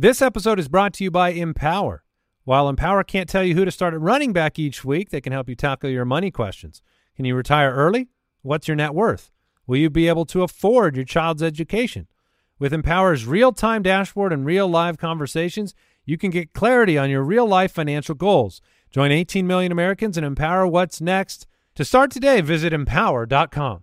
This episode is brought to you by Empower. While Empower can't tell you who to start at running back each week, they can help you tackle your money questions. Can you retire early? What's your net worth? Will you be able to afford your child's education? With Empower's real time dashboard and real live conversations, you can get clarity on your real life financial goals. Join 18 million Americans and empower what's next. To start today, visit empower.com.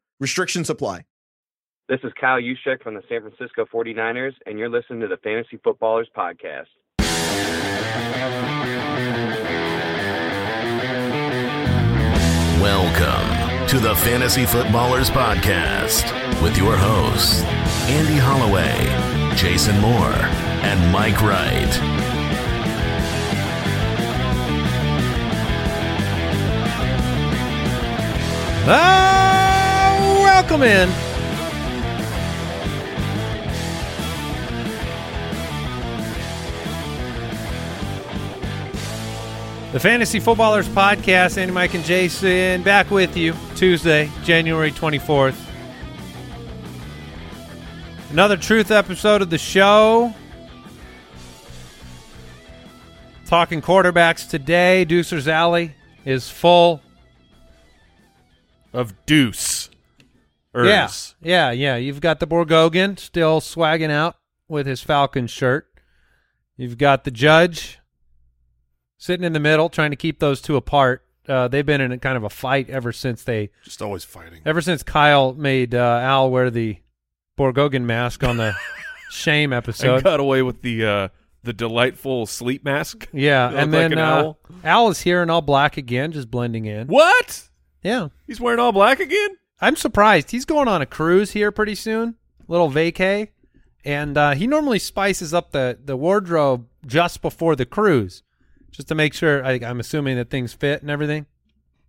Restrictions apply. This is Kyle Juszczyk from the San Francisco 49ers, and you're listening to the Fantasy Footballers Podcast. Welcome to the Fantasy Footballers Podcast with your hosts, Andy Holloway, Jason Moore, and Mike Wright. Ah, welcome in. The Fantasy Footballers Podcast, Andy, Mike, and Jason, back with you Tuesday, January 24th. Another truth episode of the show. Talking quarterbacks today. Deucer's Alley is full. of Deuce. Yeah, yeah, yeah. You've got the Borgogan still swagging out with his Falcon shirt. You've got the judge sitting in the middle, trying to keep those two apart. Uh, they've been in a kind of a fight ever since they, Just always fighting. ever since Kyle made uh, Al wear the Borgogan mask on the shame I episode. got away with the uh, the delightful sleep mask. Yeah, Look and like then an uh, owl. Al is here in all black again, just blending in. What? Yeah, He's wearing all black again? I'm surprised. He's going on a cruise here pretty soon, little vacay, and uh, he normally spices up the the wardrobe just before the cruise, just to make sure. I, I'm assuming that things fit and everything.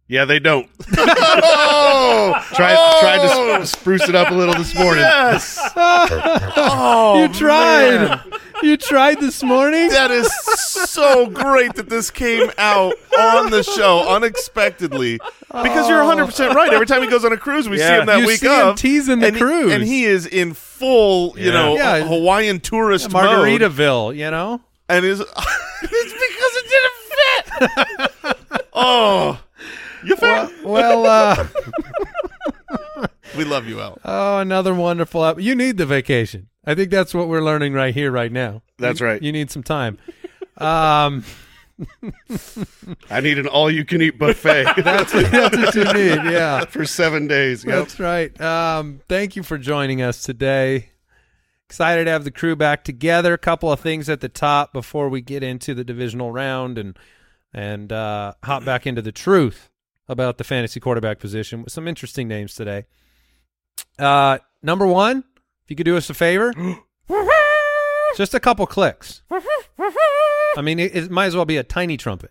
Yeah, they don't. oh, tried oh! tried to sp- spruce it up a little this morning. Yes. oh, you tried. man. You tried this morning. That is so great that this came out on the show unexpectedly. Because you're 100 percent right. Every time he goes on a cruise, we see him that You week see him of teasing the and he- cruise. and he is in full, you Yeah. know, Yeah. Hawaiian tourist mode. Margaritaville, you know. and is it's because it didn't fit. oh, you fit. Well, uh, we love you, Al. oh, another wonderful. Ep- you need the vacation. I think that's what we're learning right here, right now. That's You- right. You need some time. Um. I need an all-you-can-eat buffet. That's what, that's what you need. Yeah, for seven days. Yep. that's right. Um, thank you for joining us today. Excited to have the crew back together. A couple of things at the top before we get into the divisional round and and uh, hop back into the truth about the fantasy quarterback position with some interesting names today. Uh, number one, if you could do us a favor, just a couple clicks. I mean, it, it might as well be a tiny trumpet.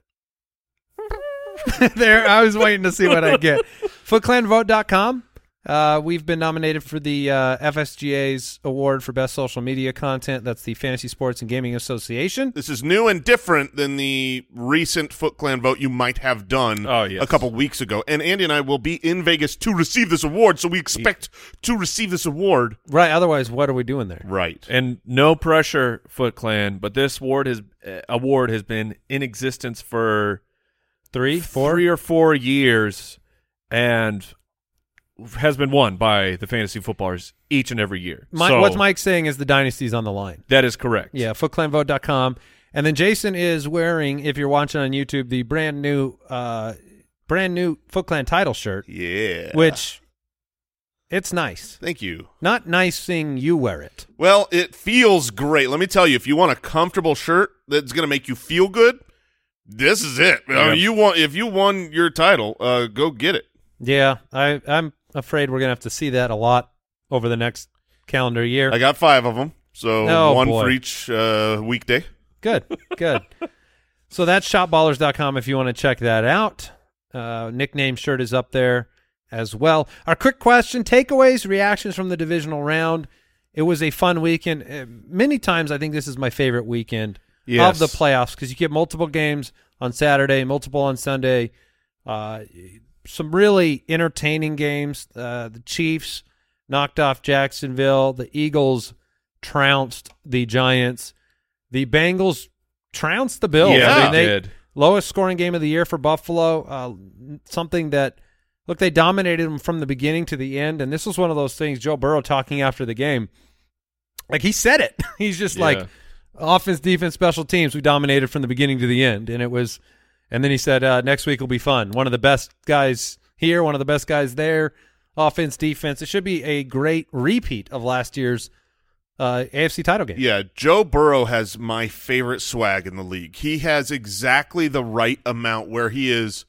there, I was waiting to see what I'd get. FootClanVote.com. Uh, we've been nominated for the uh, FSGA's award for best social media content. That's the Fantasy Sports and Gaming Association. This is new and different than the recent Foot Clan vote you might have done Oh, yes. a couple weeks ago. And Andy and I will be in Vegas to receive this award, so we expect to receive this award. Right. Otherwise, what are we doing there? Right. And no pressure, Foot Clan, but this award has uh, award has been in existence for Three, four. or four years, and has been won by the fantasy footballers each and every year. Mi- so what's Mike saying is the dynasty's on the line. that is correct. Yeah, footclanvote.com. And then Jason is wearing, if you're watching on YouTube, the brand new uh brand new Foot Clan title shirt, Yeah. which it's nice. Thank you. Not nice seeing you wear it. Well, it feels great. Let me tell you, if you want a comfortable shirt that's going to make you feel good, this is it. I mean, you want if you won your title, uh, go get it. Yeah, I I'm afraid we're gonna have to see that a lot over the next calendar year. I got five of them. So Oh, one boy. for each uh, weekday. Good, good. so that's shopballers.com if you want to check that out. Uh, nickname shirt is up there as well. Our quick question takeaways, reactions from the divisional round. It was a fun weekend. Uh, many times, I think this is my favorite weekend Yes. of the playoffs because you get multiple games on Saturday, multiple on Sunday. Uh, some really entertaining games. Uh, the Chiefs knocked off Jacksonville. The Eagles trounced the Giants. The Bengals trounced the Bills. Yeah, I mean, they did. Lowest scoring game of the year for Buffalo. Uh, something that look they dominated them from the beginning to the end, and this was one of those things. Joe Burrow talking after the game, like he said it. He's just Yeah. like offense, defense, special teams. We dominated from the beginning to the end, and it was. And then he said, uh, "Next week will be fun. One of the best guys here, one of the best guys there. Offense, defense. It should be a great repeat of last year's uh, AFC title game. Yeah, Joe Burrow has my favorite swag in the league. He has exactly the right amount where he is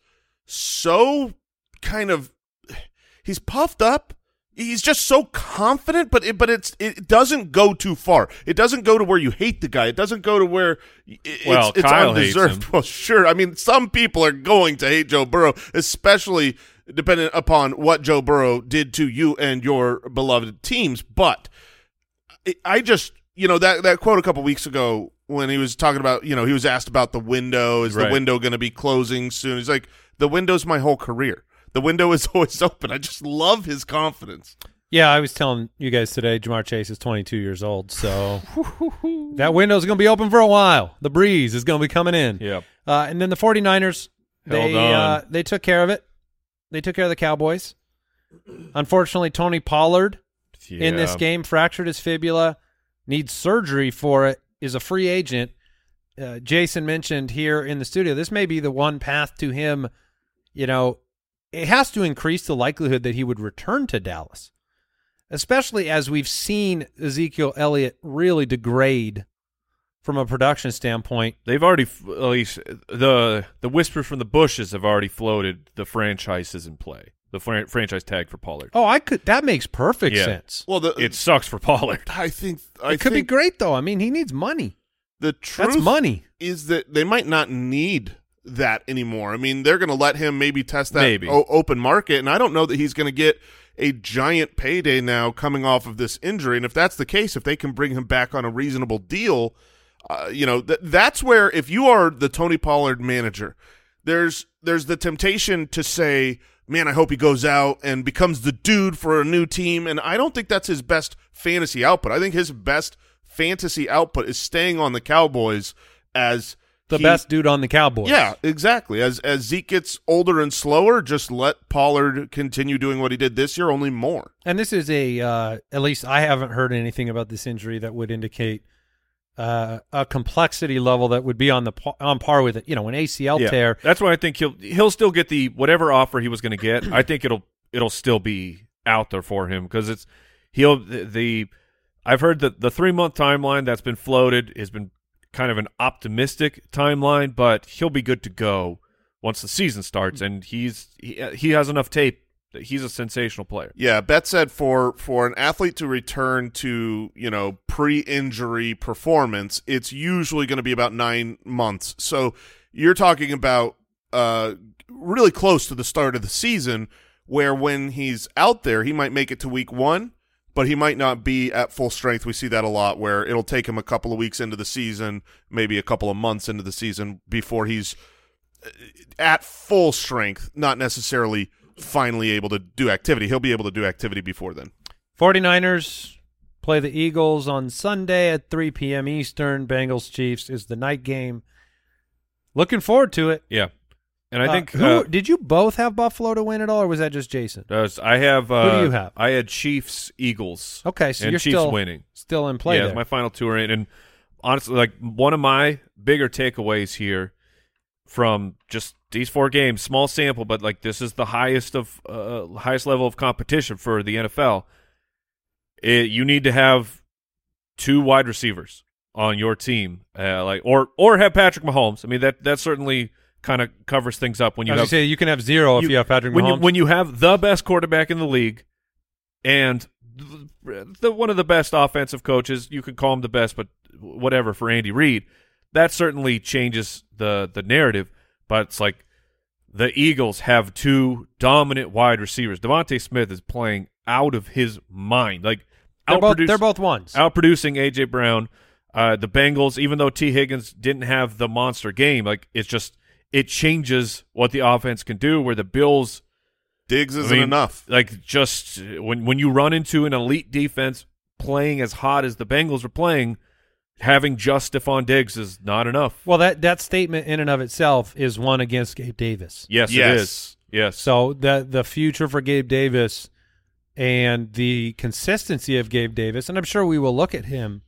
so kind of he's puffed up. He's just so confident, but it, but it's it doesn't go too far. It doesn't go to where you hate the guy. It doesn't go to where it's, Well, it's Kyle undeserved. Well, sure. I mean, some people are going to hate Joe Burrow, especially depending upon what Joe Burrow did to you and your beloved teams. But I- I just, you know, that that quote a couple weeks ago when he was talking about, you know, he was asked about the window. Is the window going to be closing soon? He's like, the window's my whole career. The window is always open. I just love his confidence. Yeah, I was telling you guys today, Ja'Marr Chase is 22 years old, so that window's going to be open for a while. The breeze is going to be coming in. Yep. Uh, and then the 49ers, they Held on. uh, they took care of it. They took care of the Cowboys. Unfortunately, Tony Pollard in this game fractured his fibula, needs surgery for it, is a free agent. Uh, Jason mentioned here in the studio, this may be the one path to him. You know, it has to increase the likelihood that he would return to Dallas, especially as we've seen Ezekiel Elliott really degrade from a production standpoint. They've already, f- at least the the whispers from the bushes have already floated. The franchise is in play. The fran- franchise tag for Pollard. Oh, I could. That makes perfect Yeah. sense. Well, the, It sucks for Pollard. I think I It could be great though. I mean, he needs money. the truth That's money. is that they might not need that anymore. I mean, they're going to let him maybe test that Maybe. o- open market, and I don't know that he's going to get a giant payday now coming off of this injury. And if that's the case, if they can bring him back on a reasonable deal, uh, you know, th- that's where if you are the Tony Pollard manager, there's there's the temptation to say, "Man, I hope he goes out and becomes the dude for a new team." And I don't think that's his best fantasy output. I think his best fantasy output is staying on the Cowboys as The he- best dude on the Cowboys. Yeah, exactly. As as Zeke gets older and slower, just let Pollard continue doing what he did this year, only more. And this is a, uh, at least I haven't heard anything about this injury that would indicate uh, a complexity level that would be on the on par with it. You know, an ACL Yeah. tear. That's why I think he'll he'll still get the whatever offer he was going to get. I think it'll it'll still be out there for him because it's he'll the, the I've heard that the three month timeline that's been floated has been kind of an optimistic timeline, but he'll be good to go once the season starts, and he's he, he has enough tape. that He's a sensational player. Yeah, Bet said for for an athlete to return to you know pre-injury performance, it's usually going to be about nine months. So you're talking about uh, really close to the start of the season, where when he's out there, he might make it to week one, but he might not be at full strength. We see that a lot, where it'll take him a couple of weeks into the season, maybe a couple of months into the season before he's uh, at full strength, not necessarily finally able to do activity. He'll be able to do activity before then. 49ers play the Eagles on Sunday at 3 p.m. Eastern. Bengals Chiefs is the night game. Looking forward to it. Yeah, and I Uh, think who uh, did you both have Buffalo to win at all, or was that just Jason? I have uh, do you have? I had Chiefs Eagles. Okay, so and you're Chiefs still winning. still in play yeah, there. my final two are in, and honestly, like one of my bigger takeaways here from just these four games, small sample, but like this is the highest of uh, highest level of competition for the NFL. It, you need to have two wide receivers on your team, uh, like or or have Patrick Mahomes. I mean that that certainly kind of covers things up when you have gonna say you can have zero if you have Patrick when Mahomes. you when you have the best quarterback in the league and the one of the best offensive coaches. You could call him the best, but whatever for Andy Reid. That certainly changes the the narrative. But it's like the Eagles have two dominant wide receivers. DeVonta Smith is playing out of his mind. Like They're both, they're both ones. outproducing AJ Brown. Uh, the Bengals, even though Tee Higgins didn't have the monster game, like it's just it changes what the offense can do. Where the Bills, Diggs isn't mean, enough. like just when when you run into an elite defense playing as hot as the Bengals are playing, having just Stefon Diggs is not enough. Well, that that statement in and of itself is one against Gabe Davis. Yes, Yes. it is. Yes. So the the future for Gabe Davis and the consistency of Gabe Davis, and I'm sure we will look at him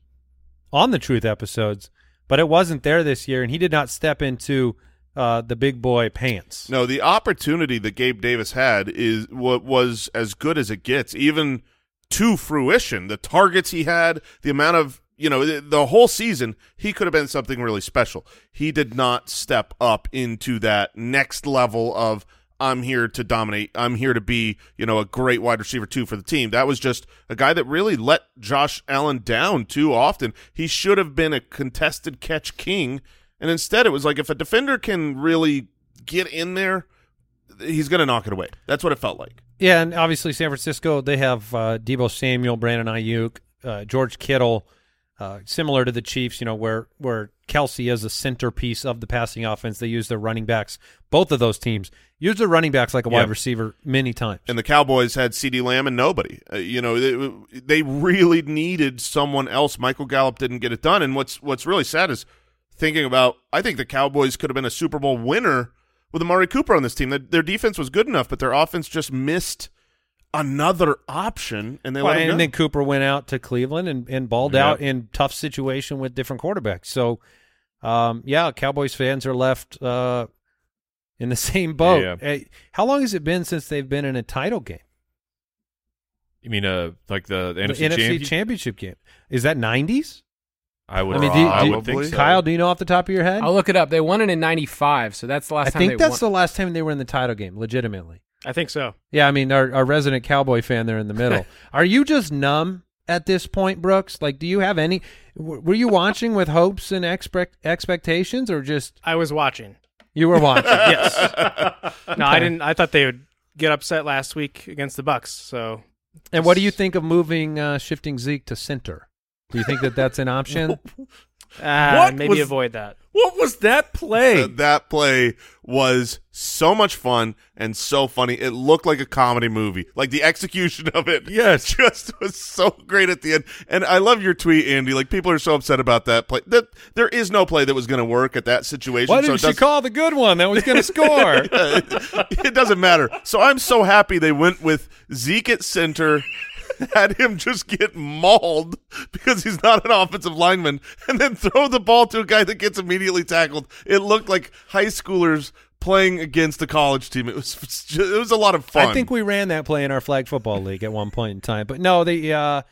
on the Truth episodes, but it wasn't there this year, and he did not step into uh, the big boy pants. No, the opportunity that Gabe Davis had is what was as good as it gets, even to fruition. The targets he had, the amount of you know, the, the whole season, he could have been something really special. He did not step up into that next level of I'm here to dominate. I'm here to be, you know, a great wide receiver too for the team. That was just a guy that really let Josh Allen down too often. He should have been a contested catch king, and instead it was like if a defender can really get in there, he's going to knock it away. That's what it felt like. Yeah, and obviously San Francisco, they have uh, Deebo Samuel, Brandon Aiyuk, uh, George Kittle, uh, similar to the Chiefs, you know, where where Kelce is a centerpiece of the passing offense. They use their running backs. Both of those teams use their running backs like a Yeah. wide receiver many times. And the Cowboys had CeeDee Lamb and nobody. Uh, you know, they, they really needed someone else. Michael Gallup didn't get it done. And what's what's really sad is thinking about. I think the Cowboys could have been a Super Bowl winner with Amari Cooper on this team. Their, their defense was good enough, but their offense just missed another option, and they Well, let him and go. then Cooper went out to Cleveland and, and balled Yeah. out in tough situation with different quarterbacks. So, um, yeah, Cowboys fans are left uh, in the same boat. Yeah. Hey, how long has it been since they've been in a title game? you mean uh like the, The NFC, NFC champion? championship game. Is that 90s? I would. I mean, do you- I do you- would think so. Kyle, do you know off the top of your head? I'll look it up. They won it in '95, so that's the last I time think they that's won. the last time they were in the title game, legitimately. I think so. Yeah, I mean, our, our resident Cowboy fan there in the middle. Are you just numb at this point, Brooks? Like, do you have any? Were you watching with hopes and expect, expectations, or just I was watching. you were watching? Yes. No, I didn't. I thought they would get upset last week against the Bucs. So And what do you think of moving, uh, shifting Zeke to center? Do you think that that's an option? uh, What maybe was- avoid that. What was that play? Uh, that play was so much fun and so funny. It looked like a comedy movie. Like the execution of it, Yes. just was so great at the end. And I love your tweet, Andy. Like people are so upset about that play. That there is no play that was going to work at that situation. Why so didn't it she call the good one that was going to score? it doesn't matter. So I'm so happy they went with Zeke at center, had him just get mauled because he's not an offensive lineman, and then throw the ball to a guy that gets immediately tackled. It looked like high schoolers playing against a college team. It was it was a lot of fun. I think we ran that play in our flag football league at one point in time. But no, the uh,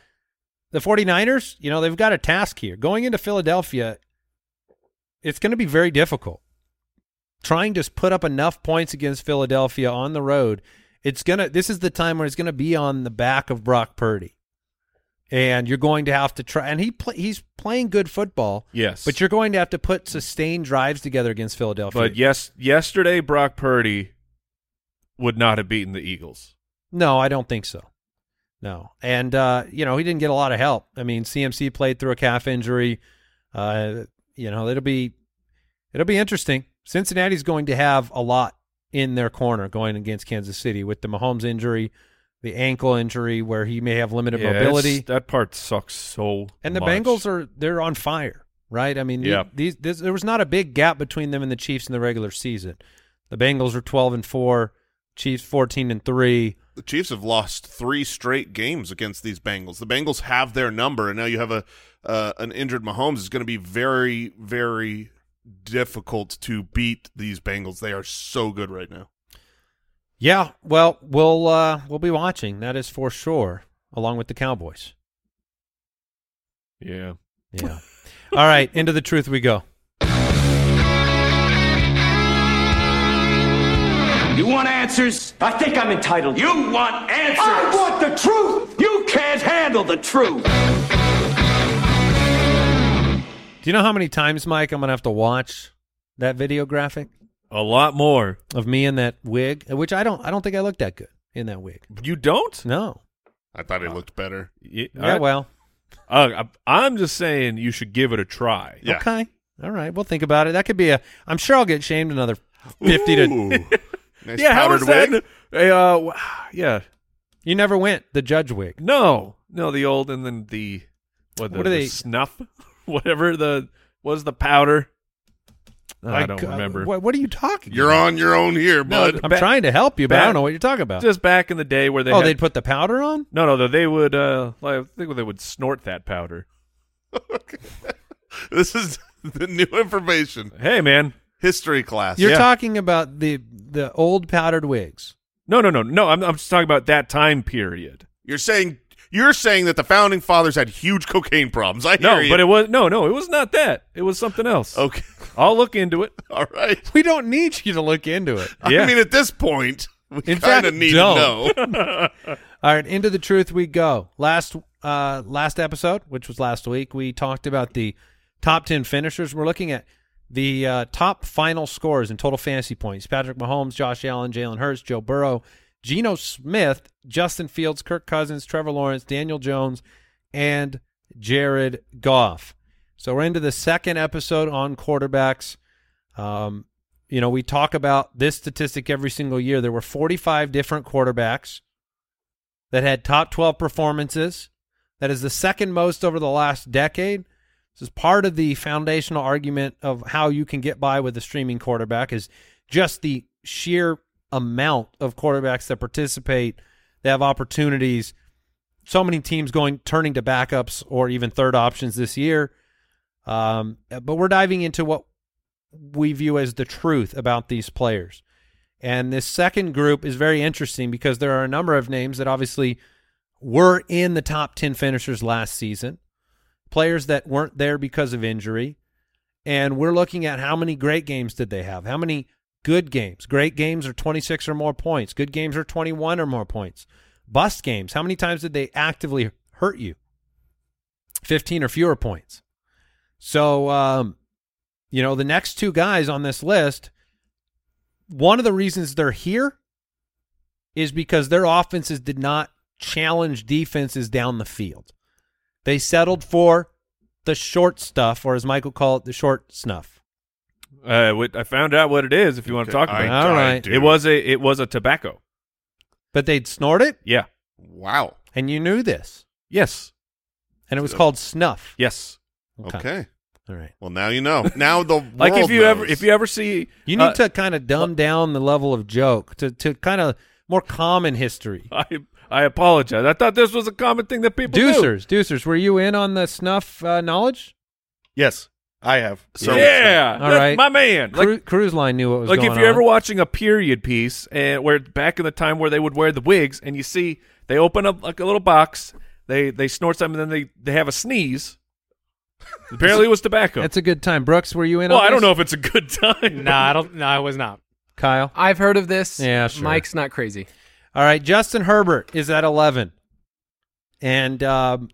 the 49ers, you know, they've got a task here. Going into Philadelphia, it's going to be very difficult. Trying to put up enough points against Philadelphia on the road, it's to this is the time where it's going to be on the back of Brock Purdy. And you're going to have to try and he play, he's playing good football, yes, but you're going to have to put sustained drives together against Philadelphia. But yes, yesterday Brock Purdy would not have beaten the Eagles. No, I don't think so. No, and uh, you know he didn't get a lot of help. I mean, CMC played through a calf injury. Uh, you know it'll be it'll be interesting. Cincinnati's going to have a lot in their corner going against Kansas City with the Mahomes injury, the ankle injury where he may have limited Yeah, mobility, That part sucks so. and the much. Bengals are they're on fire, right? I mean, the- Yeah. these this, there was not a big gap between them and the Chiefs in the regular season. The Bengals are twelve and four, Chiefs fourteen and three. the Chiefs have lost three straight games against these Bengals. The Bengals have their number, and now you have a uh, an injured Mahomes. is going to be very, very difficult to beat these Bengals. They are so good right now. Yeah, well, we'll uh, we'll be watching. That is for sure, along with the Cowboys. Yeah. Yeah. All right, into the truth we go. You want answers? I think I'm entitled. You want answers? I want the truth. You can't handle the truth. Do you know how many times, Mike, I'm gonna have to watch that video graphic A lot more. of me in that wig? Which I don't. I don't think I look that good in that wig. You don't? No. I thought it looked better. Yeah, Yeah. Well. Uh, I- I'm just saying you should give it a try. Yeah. Okay. All right. We'll think about it. That could be a. I'm sure I'll get shamed another fifty to. Ooh. nice yeah, how powdered is that? Hey, uh, yeah. You never went the judge wig. No, no, the old and then the what? The, What are the they- Snuff, whatever the was the powder. I Like, don't uh, remember. what, what are you talking? You're about? on your own here, No, bud. I'm Ba- trying to help you, but I don't know what you're talking about. Just back in the day where they oh, had, they'd put the powder on. no, no, they would. Uh, like, I think they would snort that powder. this is the new information. Hey, man. History class. You're Yeah. talking about the the old powdered wigs. No, no, no, no. I'm, I'm just talking about that time period. You're saying you're saying that the founding fathers had huge cocaine problems. I hear No, you. but it was no, no. It was not that. It was something else. okay. I'll look into it. All right. We don't need you to look into it. Yeah. I mean, at this point, we In kind fact, of need don't. to know. All right, into the truth we go. Last uh last episode, which was last week, we talked about the top 10 finishers. We're looking at the uh, top final scores in total fantasy points. Patrick Mahomes, Josh Allen, Jalen Hurts, Joe Burrow, Geno Smith, Justin Fields, Kirk Cousins, Trevor Lawrence, Daniel Jones, and Jared Goff. So we're into the second episode on quarterbacks. Um, you know, we talk about this statistic every single year. There were 45 different quarterbacks that had top 12 performances. That is the second most over the last decade. This is part of the foundational argument of how you can get by with a streaming quarterback is just the sheer amount of quarterbacks that participate. They have opportunities. So many teams going turning to backups or even third options this year. Um, but we're diving into what we view as the truth about these players. And this second group is very interesting because there are a number of names that obviously were in the top 10 finishers last season, players that weren't there because of injury. And we're looking at how many great games did they have? How many good games? Great games are 26 or more points. Good games are 21 or more points. Bust games, how many times did they actively hurt you? 15 or fewer points. So, um, you know, the next two guys on this list, one of the reasons they're here is because their offenses did not challenge defenses down the field. They settled for the short stuff, or as Michael called it, the short snuff. Uh, what- I found out what it is. If you want to talk about All I right. do. it, it was a it was a tobacco. But they'd snort it, Yeah. wow. and you knew this. Yes. And it was called snuff. Yes. Okay. All right. Well, now you know. Now the Like if world you ever if you ever see You need uh, to kind of dumb down the level of joke to, to kind of more common history. I I apologize. I thought this was a common thing that people do. Deucers, Deucers, were you in on the snuff uh, knowledge? Yes, I have. So- yeah, All that's my man. Like, Cru- Cruise Line knew what was going on. like if you're on. ever watching a period piece and where back in the time where they would wear the wigs and you see they open up like a little box, they they snort something and then they they have a sneeze. Apparently it was tobacco. That's a good time. Brooks, were you in well, on I don't know if it's a good time. No, I don't. No, I was not. Kyle. I've heard of this. Yeah, sure. Mike's not crazy. All right, Justin Herbert is at 11. And um,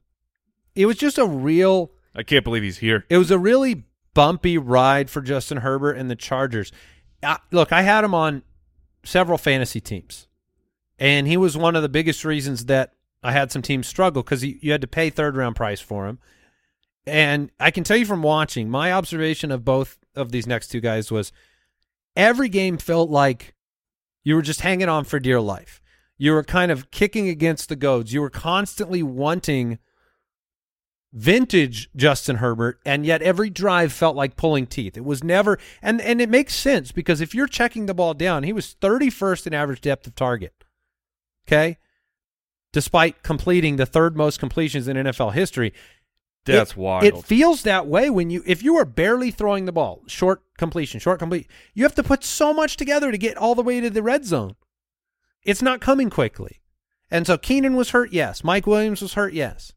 it was just a real I can't believe he's here. it was a really bumpy ride for Justin Herbert and the Chargers. Uh, look, I had him on several fantasy teams. And he was one of the biggest reasons that I had some teams struggle because you had to pay third round price for him. And I can tell you from watching, my observation of both of these next two guys was every game felt like you were just hanging on for dear life. You were kind of kicking against the goads. You were constantly wanting vintage Justin Herbert, and yet every drive felt like pulling teeth. It was never, and and it makes sense because if you're checking the ball down, he was 31st in average depth of target. Okay, despite completing the third most completions in NFL history. That's it, wild. It feels that way when you if you are barely throwing the ball, short completion, short complete, you have to put so much together to get all the way to the red zone. It's not coming quickly. And so Keenan was hurt, yes. Mike Williams was hurt, yes.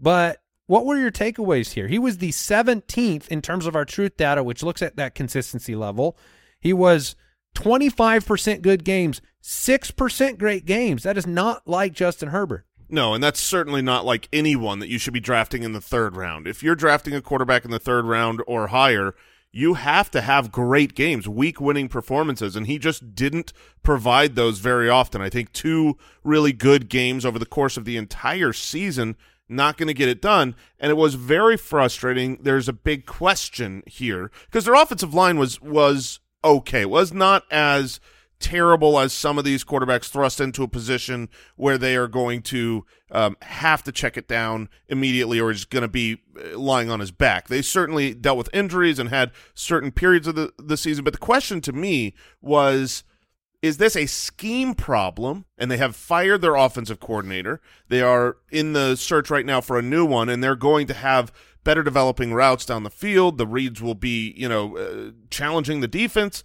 But what were your takeaways here? He was the 17th in terms of our truth data, which looks at that consistency level. He was 25% good games, 6% great games. That is not like Justin Herbert. No, and that's certainly not like anyone that you should be drafting in the third round. If you're drafting a quarterback in the third round or higher, you have to have great games, week winning performances, and he just didn't provide those very often. I think two really good games over the course of the entire season, not going to get it done, and it was very frustrating. There's a big question here because their offensive line was was okay, it was not as terrible as some of these quarterbacks thrust into a position where they are going to um, have to check it down immediately or is going to be uh, lying on his back. They certainly dealt with injuries and had certain periods of the, the season. But the question to me was is this a scheme problem? And they have fired their offensive coordinator. They are in the search right now for a new one, and they're going to have better developing routes down the field. The reads will be, you know, uh, challenging the defense.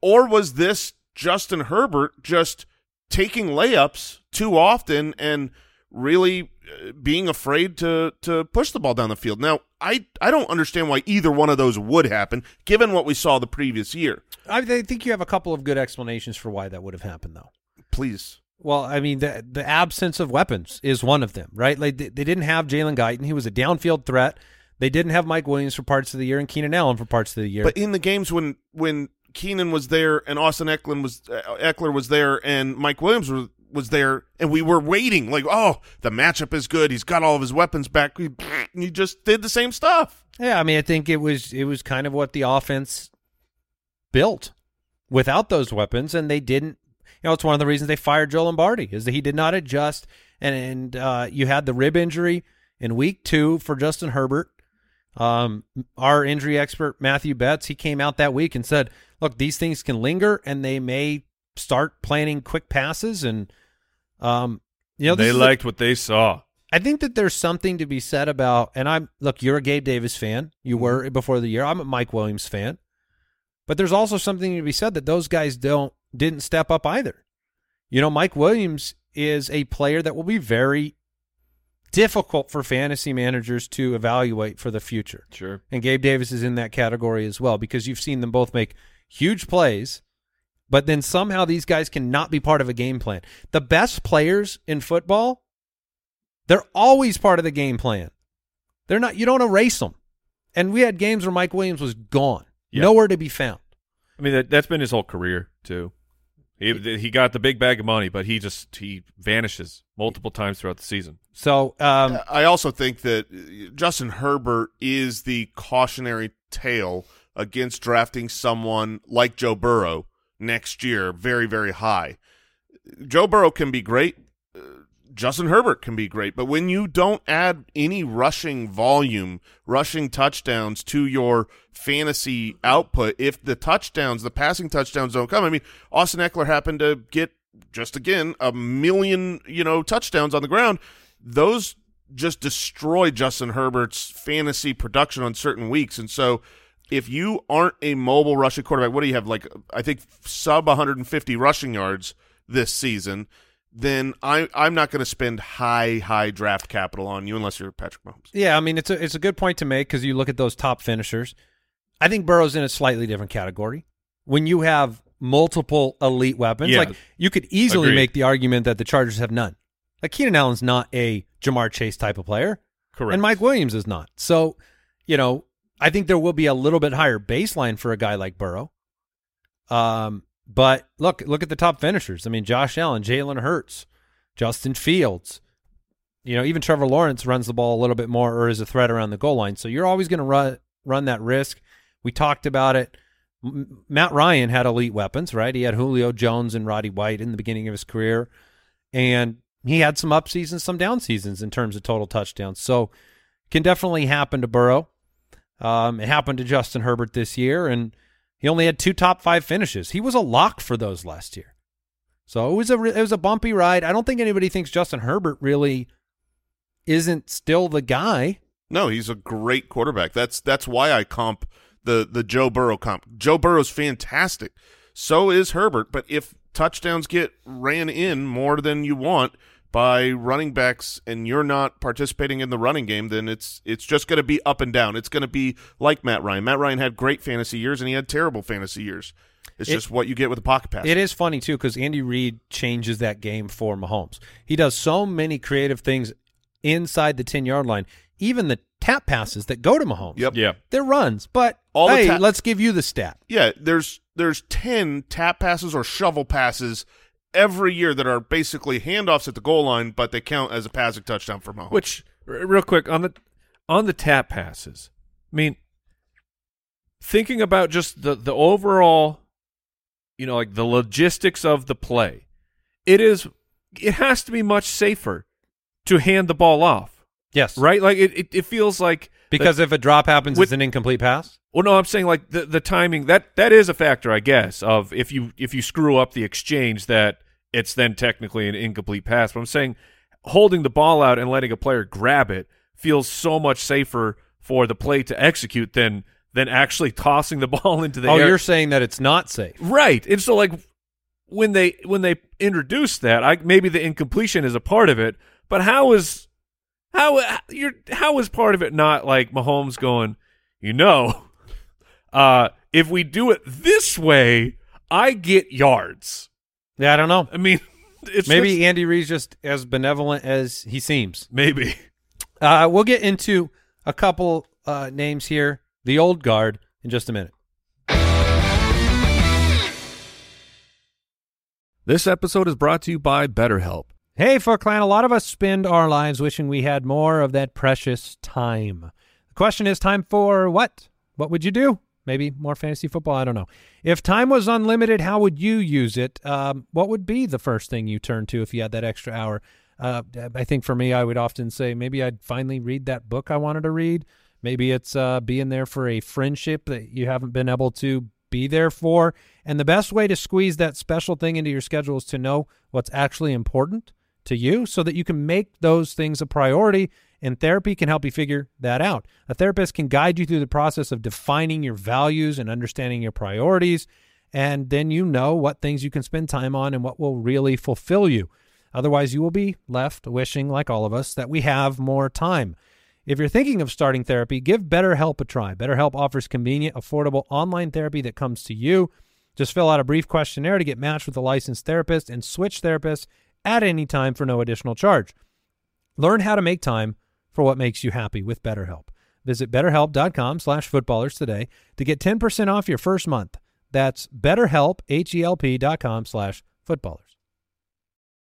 Or was this Justin Herbert just taking layups too often and really uh, being afraid to to push the ball down the field. Now, I I don't understand why either one of those would happen given what we saw the previous year. I think you have a couple of good explanations for why that would have happened, though. Please. Well, I mean, the the absence of weapons is one of them, right? Like they, they didn't have Jalen Guyton; he was a downfield threat. They didn't have Mike Williams for parts of the year and Keenan Allen for parts of the year. But in the games when when Keenan was there and Austin Ekeler was uh, Ekeler was there and Mike Williams was was there and we were waiting like oh the matchup is good he's got all of his weapons back he, he just did the same stuff yeah I mean I think it was it was kind of what the offense built without those weapons and they didn't you know it's one of the reasons they fired Joe Lombardi is that he did not adjust and and uh, you had the rib injury in week 2 for Justin Herbert um, our injury expert Matthew Betts, he came out that week and said, "Look, these things can linger, and they may start planning quick passes." And um, you know, they liked what they saw. I think that there's something to be said about, and I'm look, you're a Gabe Davis fan. You Mm-hmm. were before the year. I'm a Mike Williams fan, but there's also something to be said that those guys don't didn't step up either. You know, Mike Williams is a player that will be very difficult for fantasy managers to evaluate for the future. Sure. And Gabe Davis is in that category as well because you've seen them both make huge plays, but then somehow these guys cannot be part of a game plan. The best players in football, they're always part of the game plan. They're not you don't erase them. And we had games where Mike Williams was gone, Yeah. nowhere to be found. I mean, that, that's been his whole career too. He he got the big bag of money, but he just he vanishes multiple times throughout the season. So um, I also think that uh, Justin Herbert is the cautionary tale against drafting someone like Joe Burrow next year very, very high. Joe Burrow can be great. Justin Herbert can be great, but when you don't add any rushing volume, rushing touchdowns to your fantasy output, if the touchdowns, the passing touchdowns don't come, I mean, Austin Ekeler happened to get just again a million, you know, touchdowns on the ground. Those just destroy Justin Herbert's fantasy production on certain weeks, and so if you aren't a mobile rushing quarterback, what do you have? Like I think sub 150 rushing yards this season. Then I I'm not going to spend high high draft capital on you unless you're Patrick Mahomes. Yeah, I mean it's a it's a good point to make because you look at those top finishers. I think Burrow's in a slightly different category. When you have multiple elite weapons, Yeah. like you could easily Agreed. make the argument that the Chargers have none. Like Keenan Allen's not a Ja'Marr Chase type of player, Correct. and Mike Williams is not. So, you know, I think there will be a little bit higher baseline for a guy like Burrow. Um, but look, look at the top finishers. I mean, Josh Allen, Jalen Hurts, Justin Fields. You know, even Trevor Lawrence runs the ball a little bit more or is a threat around the goal line. So you're always going to run run that risk. We talked about it. M- Matt Ryan had elite weapons, right? He had Julio Jones and Roddy White in the beginning of his career, and he had some up seasons, some down seasons in terms of total touchdowns. So can definitely happen to Burrow. Um, it happened to Justin Herbert this year, and he only had two top five finishes. He was a lock for those last year. So it was a it was a bumpy ride. I don't think anybody thinks Justin Herbert really isn't still the guy. No, he's a great quarterback. That's that's why I comp the the Joe Burrow comp. Joe Burrow's fantastic. So is Herbert. But if touchdowns get ran in more than you want by running backs and you're not participating in the running game, then it's it's just going to be up and down. It's going to be like Matt Ryan. Matt Ryan had great fantasy years and he had terrible fantasy years. It's It- just what you get with a pocket pass. It is funny too because Andy Reid changes that game for Mahomes. He does so many creative things inside the ten yard line. Even the tap passes that go to Mahomes. Yep. Yeah. They're runs, but All hey, ta- let's give you the stat. Yeah, there's there's ten tap passes or shovel passes every year that are basically handoffs at the goal line, but they count as a passing touchdown for Mahomes. Which, real quick on the on the tap passes, I mean, thinking about just the the overall, you know, like the logistics of the play, it is it has to be much safer to hand the ball off, Yes, right? Like it it, it feels like Because if a drop happens, With- it's an incomplete pass. Well, no, I'm saying like the the timing that that is a factor, I guess, of if you if you screw up the exchange, that it's then technically an incomplete pass. But I'm saying holding the ball out and letting a player grab it feels so much safer for the play to execute than than actually tossing the ball into the oh, air. you're saying that it's not safe. right, and so like when they when they introduce that, I maybe the incompletion is a part of it, but how is how you're how is part of it not like Mahomes going, you know, uh, if we do it this way, I get yards. Yeah, I don't know. I mean, it's Maybe just- Andy Reid's just as benevolent as he seems. maybe. Uh, we'll get into a couple uh, names here. The old guard in just a minute. This episode is brought to you by BetterHelp. Hey, Foot Clan, a lot of us spend our lives wishing we had more of that precious time. The question is time for what? What would you do? Maybe more fantasy football? I don't know. If time was unlimited, how would you use it? Um, what would be the first thing you turn to if you had that extra hour? Uh, I think for me, I would often say maybe I'd finally read that book I wanted to read. Maybe it's uh, being there for a friendship that you haven't been able to be there for. And the best way to squeeze that special thing into your schedule is to know what's actually important to you so that you can make those things a priority. And therapy can help you figure that out. A therapist can guide you through the process of defining your values and understanding your priorities. And then you know what things you can spend time on and what will really fulfill you. Otherwise, you will be left wishing, like all of us, that we have more time. If you're thinking of starting therapy, give BetterHelp a try. BetterHelp offers convenient, affordable online therapy that comes to you. Just fill out a brief questionnaire to get matched with a licensed therapist and switch therapists at any time for no additional charge. Learn how to make time for what makes you happy with BetterHelp. Visit betterhelp.com slash footballers today to get 10% off your first month. That's betterhelp, H-E-L-P dot com slash footballers.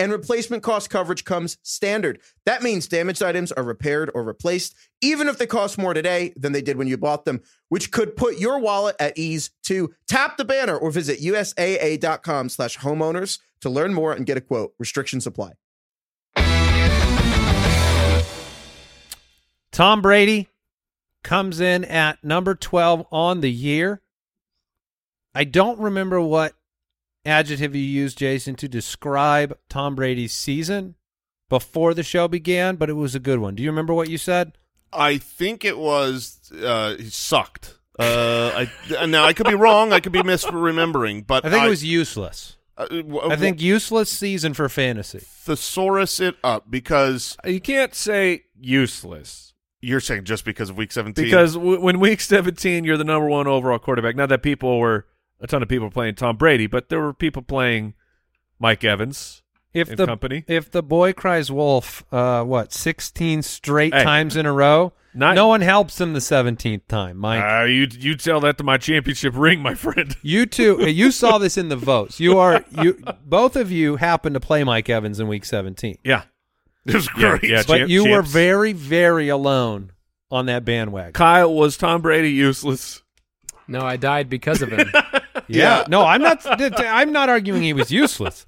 and replacement cost coverage comes standard. That means damaged items are repaired or replaced, even if they cost more today than they did when you bought them, which could put your wallet at ease too. Tap the banner or visit USAA.com slash homeowners to learn more and get a quote. Restrictions apply. Tom Brady comes in at number 12 on the year. I don't remember what adjective you used, Jason, to describe Tom Brady's season before the show began, but it was a good one. Do you remember what you said? I think it was uh, he sucked. Uh, I, now I could be wrong. I could be misremembering, but I think it was useless. Uh, w- I think useless season for fantasy. thesaurus it up because You can't say useless you're saying just because of week seventeen. because w- when week 17 you're the number one overall quarterback. Not that people were a ton of people playing Tom Brady, but there were people playing Mike Evans If and the company. if the boy cries wolf, uh, what sixteen straight Hey. times in a row, Not- no one helps him the seventeenth time. Mike, Uh, you you tell that to my championship ring, my friend. You two, you saw this in the votes. You are you both of you happened to play Mike Evans in Week 17, Yeah, it was great. yeah. but champ- you were very, very alone on that bandwagon. Kyle was Tom Brady useless. No, I died because of him. Yeah, no, I'm not. I'm not arguing he was useless.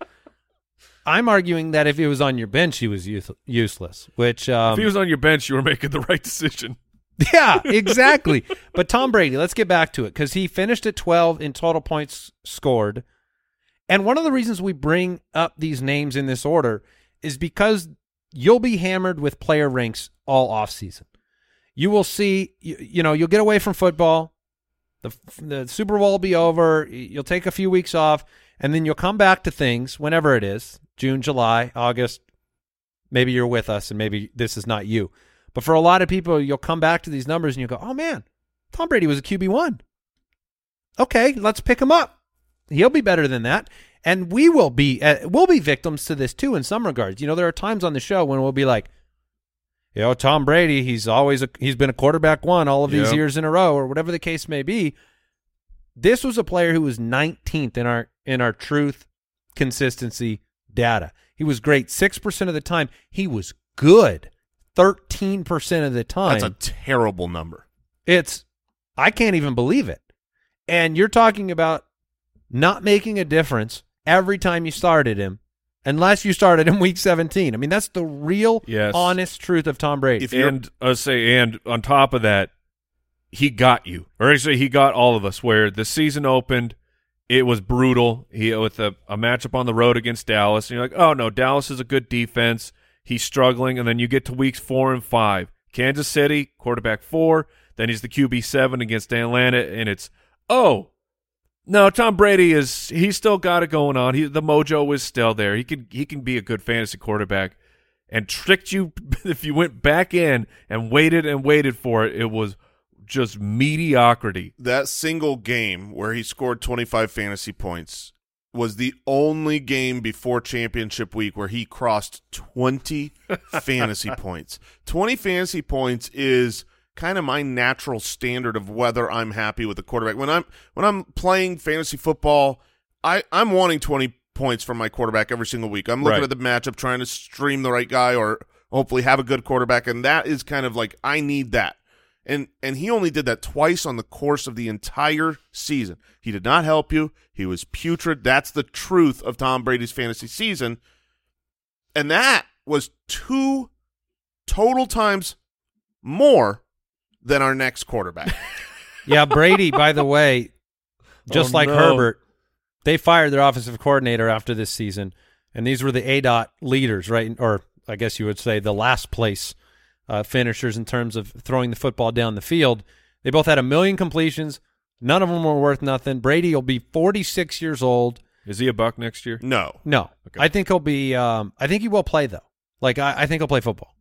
I'm arguing that if he was on your bench, he was use, useless. Which, um, if he was on your bench, you were making the right decision. yeah, exactly. but Tom Brady, let's get back to it because he finished at 12 in total points scored. And one of the reasons we bring up these names in this order is because you'll be hammered with player ranks all offseason. You will see, you, you know, you'll get away from football The the Super Bowl will be over. You'll take a few weeks off, and then you'll come back to things whenever it is June, July, August. Maybe you're with us, and maybe this is not you. But for a lot of people, you'll come back to these numbers and you'll go, "Oh man, Tom Brady was a QB one. Okay, let's pick him up. He'll be better than that." And we will be uh, we'll be victims to this too in some regards. You know, there are times on the show when we'll be like, you know, Tom Brady, he's always a, he's been a quarterback one all of these Yep. years in a row, or whatever the case may be. This was a player who was 19th in our in our truth consistency data. He was great six percent of the time. He was good thirteen percent of the time. That's a terrible number. It's I can't even believe it. And you're talking about not making a difference every time you started him, unless you started in week 17. I mean, that's the real, Yes. honest truth of Tom Brady. If and I say, and on top of that, he got you, or actually, he got all of us. Where the season opened, it was brutal. He with a, a matchup on the road against Dallas, and you're like, oh no, Dallas is a good defense. He's struggling, and then you get to weeks four and five. Kansas City quarterback four, then he's the QB seven against Atlanta, and it's oh. No, Tom Brady is he's still got it going on. He the mojo is still there. He can he can be a good fantasy quarterback and tricked you if you went back in and waited and waited for it. It was just mediocrity. That single game where he scored 25 fantasy points was the only game before championship week where he crossed 20 fantasy points. 20 fantasy points is kind of my natural standard of whether I'm happy with the quarterback. When I'm when I'm playing fantasy football, I I'm wanting 20 points from my quarterback every single week. I'm looking Right. at the matchup trying to stream the right guy or hopefully have a good quarterback and that is kind of like I need that. And and he only did that twice on the course of the entire season. He did not help you. He was putrid. That's the truth of Tom Brady's fantasy season. And that was two total times more than our next quarterback. yeah, Brady, by the way, just Oh, like no. Herbert, they fired their offensive coordinator after this season, and these were the ADOT leaders, right? Or I guess you would say the last place uh, finishers in terms of throwing the football down the field. They both had a million completions. None of them were worth nothing. Brady will be 46 years old. Is he a buck next year? no. No, Okay. I think he'll be. Um, I think he will play though. Like I, I think he'll play football.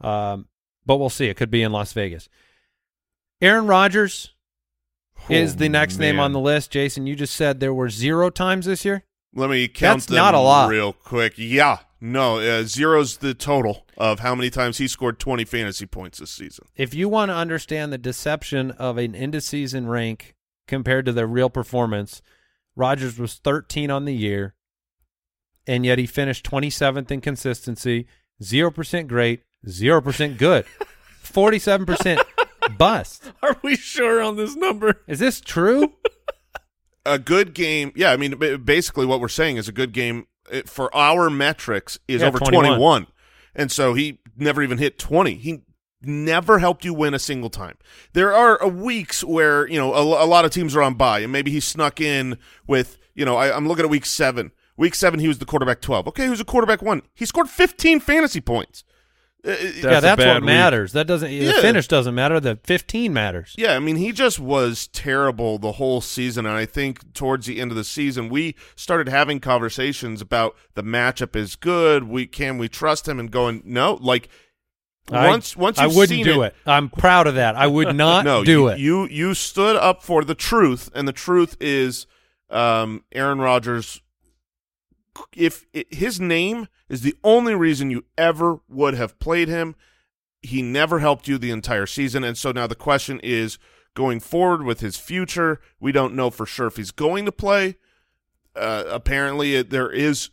Um, but we'll see. It could be in Las Vegas. Aaron Rodgers is Oh, the next name on the list. Jason, you just said there were zero times this year. Let me count That's them not a lot. real quick. Yeah. No, uh, zero's the total of how many times he scored 20 fantasy points this season. If you want to understand the deception of an end of season rank compared to their real performance, Rodgers was 13 on the year, and yet he finished 27th in consistency, 0% great, 0% good, 47% bust. Are we sure on this number? Is this true? a good game. Yeah, I mean, basically what we're saying is a good game uh, for our metrics is Yeah, over 21. 21. And so he never even hit 20. He never helped you win a single time. There are uh, weeks where, you know, a, a lot of teams are on bye and maybe he snuck in with, you know, I, I'm looking at week seven. Week seven, he was the quarterback 12. Okay, he was a quarterback one. He scored 15 fantasy points. Uh, yeah, That's that's what week. matters. That doesn't the finish doesn't matter. The 15 matters. Yeah, I mean, he just was terrible the whole season. And I think towards the end of the season, we started having conversations about the matchup is good. We can we trust him and going, no, like I- once once I wouldn't do it. I'm proud of that. I would not no, do you, it. You you stood up for the truth, and the truth is, um, Aaron Rodgers. If it, his name is the only reason you ever would have played him, he never helped you the entire season, and so now the question is going forward with his future. We don't know for sure if he's going to play. Uh, apparently, it, there is,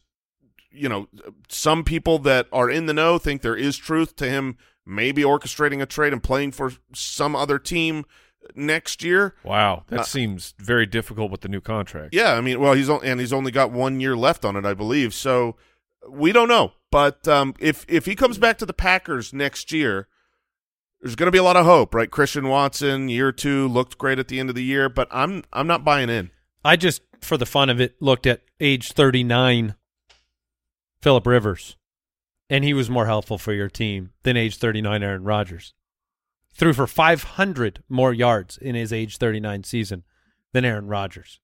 you know, some people that are in the know think there is truth to him maybe orchestrating a trade and playing for some other team next year. Wow, that Uh, seems very difficult with the new contract. Yeah, I mean, well, he's on, and he's only got one year left on it, I believe. So we don't know. But um, if if he comes back to the Packers next year, there's going to be a lot of hope, right? Christian Watson, year two, looked great at the end of the year, but I'm I'm not buying in. I just, for the fun of it, looked at age 39 Philip Rivers, and he was more helpful for your team than age 39 Aaron Rodgers. threw for 500 more yards in his age 39 season than Aaron Rodgers.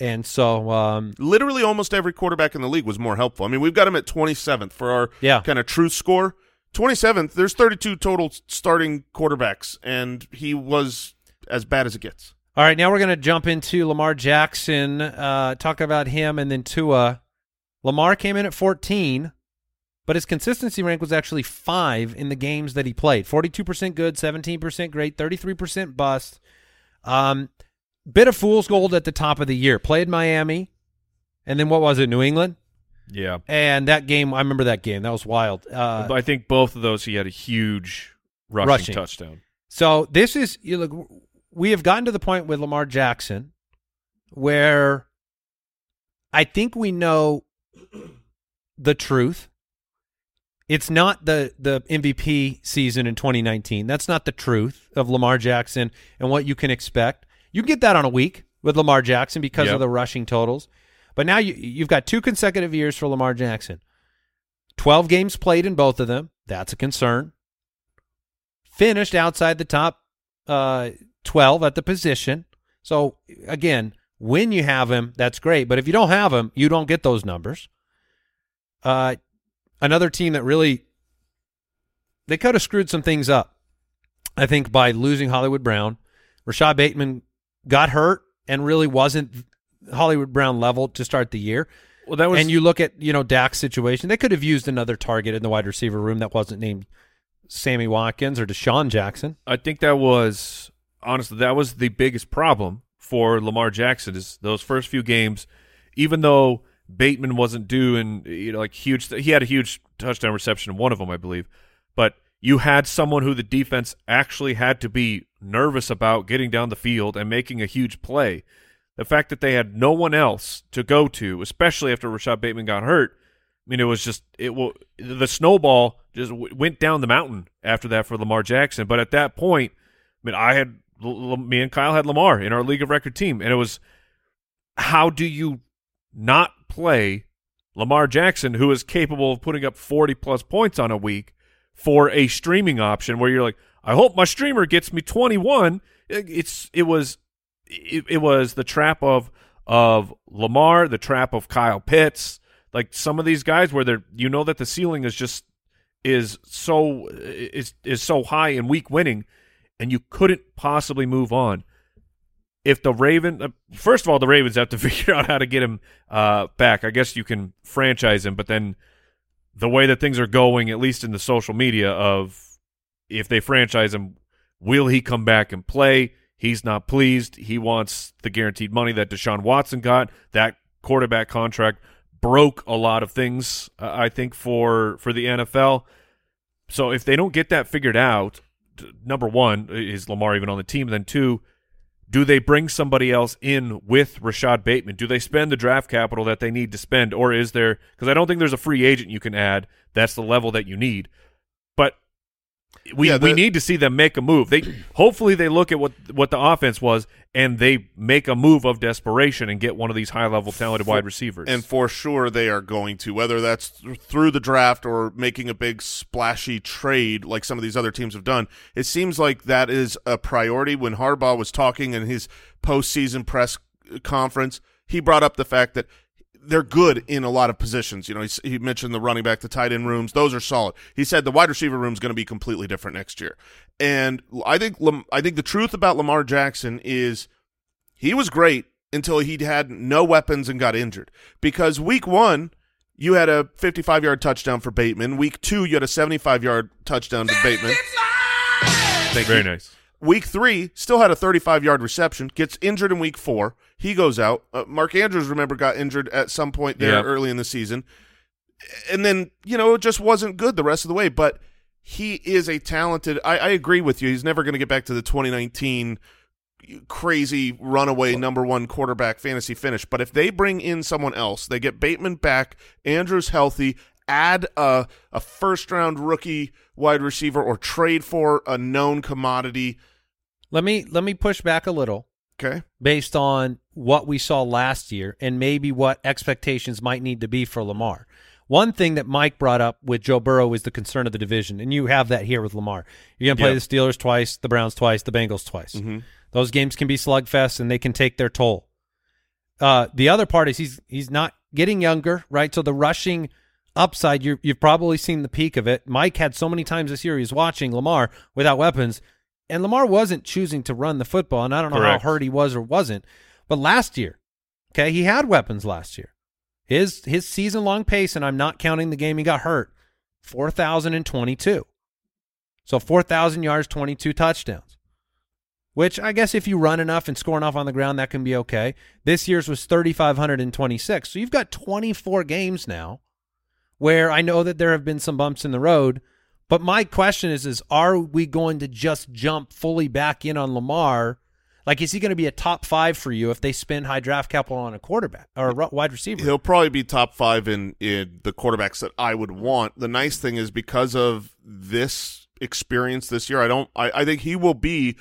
And so, um, Literally almost every quarterback in the league was more helpful. I mean, we've got him at 27th for our Yeah. kind of truth score. 27th, there's 32 total starting quarterbacks, and he was as bad as it gets. all right, now we're going to jump into Lamar Jackson, uh, talk about him, and then Tua. Lamar came in at 14, but his consistency rank was actually five in the games that he played 42% good, 17% great, 33% bust. Um, bit of fool's gold at the top of the year. Played Miami, and then what was it, New England? Yeah. And that game, I remember that game. That was wild. Uh, I think both of those he had a huge rushing, Rushing. touchdown. So this is you look. We have gotten to the point with Lamar Jackson where I think we know the truth. It's not the the MVP season in 2019. That's not the truth of Lamar Jackson and what you can expect. You can get that on a week with Lamar Jackson because Yep. of the rushing totals. But now you you've got two consecutive years for Lamar Jackson. 12 games played in both of them. That's a concern finished outside the top uh, 12 at the position. So again, when you have him, that's great. But if you don't have him, you don't get those numbers. Uh, another team that really they could have screwed some things up. I think by losing Hollywood Brown, Rashod Bateman got hurt and really wasn't Hollywood Brown level to start the year. Well, that was and you look at you know Dak's situation. They could have used another target in the wide receiver room that wasn't named Sammy Watkins or DeSean Jackson. I think that was honestly that was the biggest problem for Lamar Jackson is those first few games, even though Bateman wasn't doing you know like huge. He had a huge touchdown reception in one of them, I believe, but you had someone who the defense actually had to be nervous about getting down the field and making a huge play. The fact that they had no one else to go to, especially after Rashod Bateman got hurt, I mean, it was just it will the snowball just w- went down the mountain after that for Lamar Jackson. But at that point, I mean, I had me and Kyle had Lamar in our league of record team, and it was how do you not play Lamar Jackson, who is capable of putting up forty plus points on a week, for a streaming option where you're like, I hope my streamer gets me twenty one. It's it was it, it was the trap of of Lamar, the trap of Kyle Pitts, like some of these guys where they're you know that the ceiling is just is so is is so high in week winning, and you couldn't possibly move on. If the Raven, uh, first of all, the Ravens have to figure out how to get him uh, back. I guess you can franchise him, but then the way that things are going, at least in the social media, of if they franchise him, will he come back and play? He's not pleased. He wants the guaranteed money that Deshaun Watson got. That quarterback contract broke a lot of things, uh, I think, for for the NFL. So if they don't get that figured out, number one, is Lamar even on the team? Then two, do they bring somebody else in with Rashod Bateman? Do they spend the draft capital that they need to spend, or is there? Because I don't think there's a free agent you can add. That's the level that you need. We Yeah, we need to see them make a move. They hopefully they look at what what the offense was and they make a move of desperation and get one of these high level talented wide receivers. And for sure they are going to, whether that's th- through the draft or making a big splashy trade like some of these other teams have done. It seems like that is a priority. When Harbaugh was talking in his postseason press conference, he brought up the fact that they're good in a lot of positions. You know, he, he mentioned the running back, the tight end rooms; those are solid. He said the wide receiver room is going to be completely different next year. And I think I think the truth about Lamar Jackson is he was great until he had no weapons and got injured. Because week one, you had a 55 yard touchdown for Bateman. Week two, you had a 75 yard touchdown to Bateman. Thank you. Very you. nice. Week three, still had a 35 yard reception, gets injured in week four. He goes out. Uh, Mark Andrews, remember, got injured at some point there Yep. early in the season. And then, you know, it just wasn't good the rest of the way. But he is a talented, I, I agree with you. He's never going to get back to the 2019 crazy runaway number one quarterback fantasy finish. But if they bring in someone else, they get Bateman back, Andrews healthy, add a, a first round rookie wide receiver or trade for a known commodity. Let me let me push back a little Okay. based on what we saw last year and maybe what expectations might need to be for Lamar. One thing that Mike brought up with Joe Burrow is the concern of the division, and you have that here with Lamar. You're going to play Yeah. the Steelers twice, the Browns twice, the Bengals twice. Mhm. Those games can be slugfests, and they can take their toll. Uh, the other part is he's he's not getting younger, right? So the rushing upside, you you've probably seen the peak of it. Mike had so many times this year he was watching Lamar without weapons, and Lamar wasn't choosing to run the football, and I don't know Correct. how hurt he was or wasn't. But last year, okay, he had weapons last year. His his season long pace, and I'm not counting the game he got hurt, four thousand and twenty two. So four thousand yards, twenty two touchdowns. Which I guess if you run enough and score enough on the ground, that can be okay. This year's was thirty five hundred and twenty six. So you've got twenty four games now where I know that there have been some bumps in the road. But my question is, is are we going to just jump fully back in on Lamar? Like, is he going to be a top five for you if they spend high draft capital on a quarterback or a wide receiver? He'll probably be top five in, in the quarterbacks that I would want. The nice thing is because of this experience this year, I don't. I, I think he will be